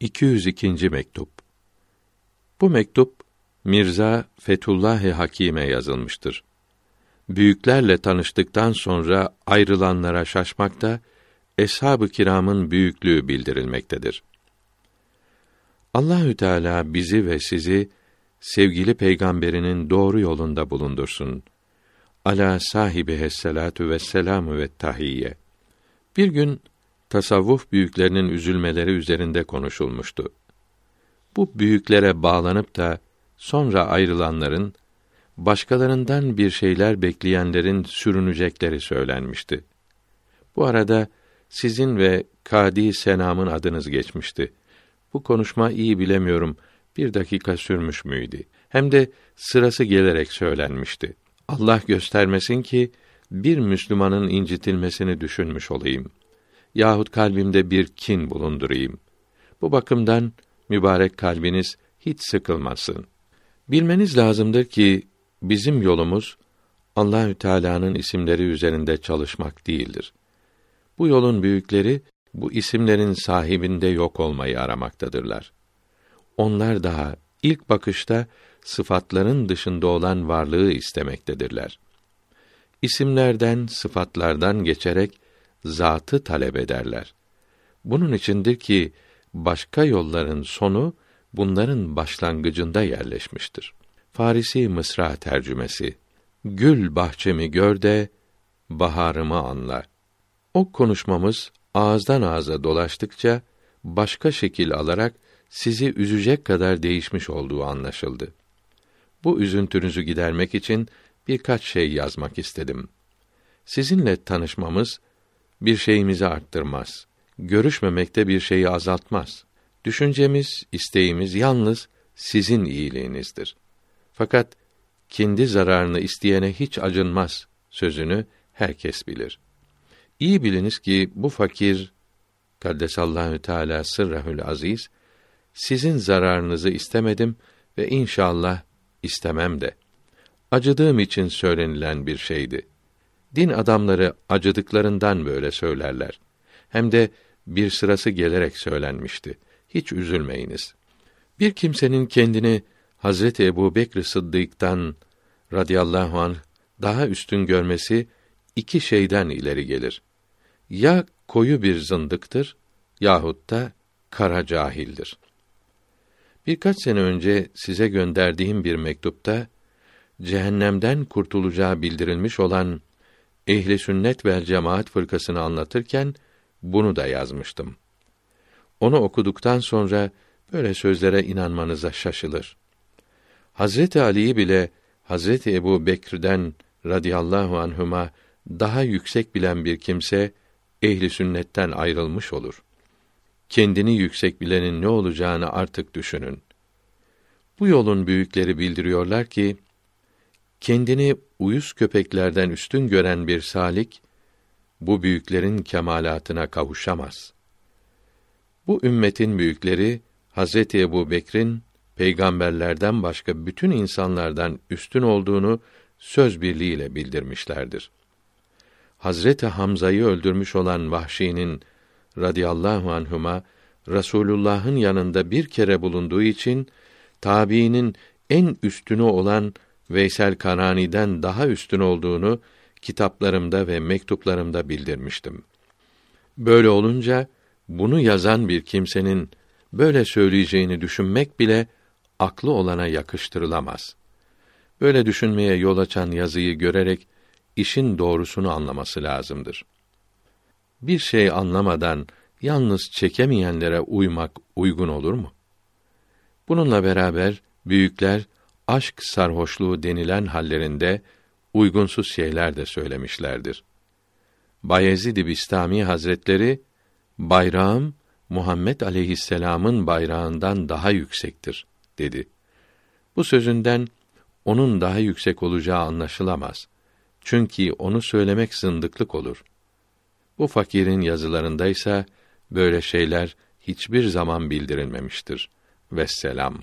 202. mektup. Bu mektup Mirza Fethullahi Hakime yazılmıştır. Büyüklerle tanıştıktan sonra ayrılanlara şaşmakta eshab-ı kiramın büyüklüğü bildirilmektedir. Allahü Teala bizi ve sizi sevgili peygamberinin doğru yolunda bulundursun. Ala sahibi hesselatu ve selamu ve tahiyye. Bir gün tasavvuf büyüklerinin üzülmeleri üzerinde konuşulmuştu. Bu büyüklere bağlanıp da sonra ayrılanların başkalarından bir şeyler bekleyenlerin sürünecekleri söylenmişti. Bu arada sizin ve Kadi Senam'ın adınız geçmişti. Bu konuşma iyi bilemiyorum. Bir dakika sürmüş müydü? Hem de sırası gelerek söylenmişti. Allah göstermesin ki bir Müslümanın incitilmesini düşünmüş olayım yahut kalbimde bir kin bulundurayım. Bu bakımdan mübarek kalbiniz hiç sıkılmasın. Bilmeniz lazımdır ki bizim yolumuz Allahü Teala'nın isimleri üzerinde çalışmak değildir. Bu yolun büyükleri bu isimlerin sahibinde yok olmayı aramaktadırlar. Onlar daha ilk bakışta sıfatların dışında olan varlığı istemektedirler. İsimlerden, sıfatlardan geçerek zatı talep ederler. Bunun içindir ki başka yolların sonu bunların başlangıcında yerleşmiştir. Farisi Mısra tercümesi. Gül bahçemi gör de baharımı anla. O konuşmamız ağızdan ağza dolaştıkça başka şekil alarak sizi üzecek kadar değişmiş olduğu anlaşıldı. Bu üzüntünüzü gidermek için birkaç şey yazmak istedim. Sizinle tanışmamız bir şeyimizi arttırmaz. Görüşmemekte bir şeyi azaltmaz. Düşüncemiz, isteğimiz yalnız sizin iyiliğinizdir. Fakat kendi zararını isteyene hiç acınmaz sözünü herkes bilir. İyi biliniz ki bu fakir Kaddesallahu Teala sırrahül aziz sizin zararınızı istemedim ve inşallah istemem de. Acıdığım için söylenilen bir şeydi. Din adamları acıdıklarından böyle söylerler. Hem de bir sırası gelerek söylenmişti. Hiç üzülmeyiniz. Bir kimsenin kendini Hazreti Ebu Bekr Sıddık'tan radıyallahu anh daha üstün görmesi iki şeyden ileri gelir. Ya koyu bir zındıktır yahut da kara cahildir. Birkaç sene önce size gönderdiğim bir mektupta cehennemden kurtulacağı bildirilmiş olan ehli sünnet ve cemaat fırkasını anlatırken bunu da yazmıştım. Onu okuduktan sonra böyle sözlere inanmanıza şaşılır. Hazreti Ali'yi bile Hazreti Ebu Bekir'den radıyallahu anhuma daha yüksek bilen bir kimse ehli sünnetten ayrılmış olur. Kendini yüksek bilenin ne olacağını artık düşünün. Bu yolun büyükleri bildiriyorlar ki kendini uyuz köpeklerden üstün gören bir salik bu büyüklerin kemalatına kavuşamaz. Bu ümmetin büyükleri Hazreti Ebu Bekir'in peygamberlerden başka bütün insanlardan üstün olduğunu söz birliğiyle bildirmişlerdir. Hazreti Hamza'yı öldürmüş olan Vahşi'nin radıyallahu anhuma Rasulullah'ın yanında bir kere bulunduğu için tabiinin en üstünü olan Veysel Karani'den daha üstün olduğunu kitaplarımda ve mektuplarımda bildirmiştim. Böyle olunca bunu yazan bir kimsenin böyle söyleyeceğini düşünmek bile aklı olana yakıştırılamaz. Böyle düşünmeye yol açan yazıyı görerek işin doğrusunu anlaması lazımdır. Bir şey anlamadan yalnız çekemeyenlere uymak uygun olur mu? Bununla beraber büyükler aşk sarhoşluğu denilen hallerinde uygunsuz şeyler de söylemişlerdir. Bayezid-i Bistami Hazretleri bayrağım Muhammed aleyhisselam'ın bayrağından daha yüksektir dedi. Bu sözünden onun daha yüksek olacağı anlaşılamaz. Çünkü onu söylemek zındıklık olur. Bu fakirin yazılarında ise böyle şeyler hiçbir zaman bildirilmemiştir. Vesselam.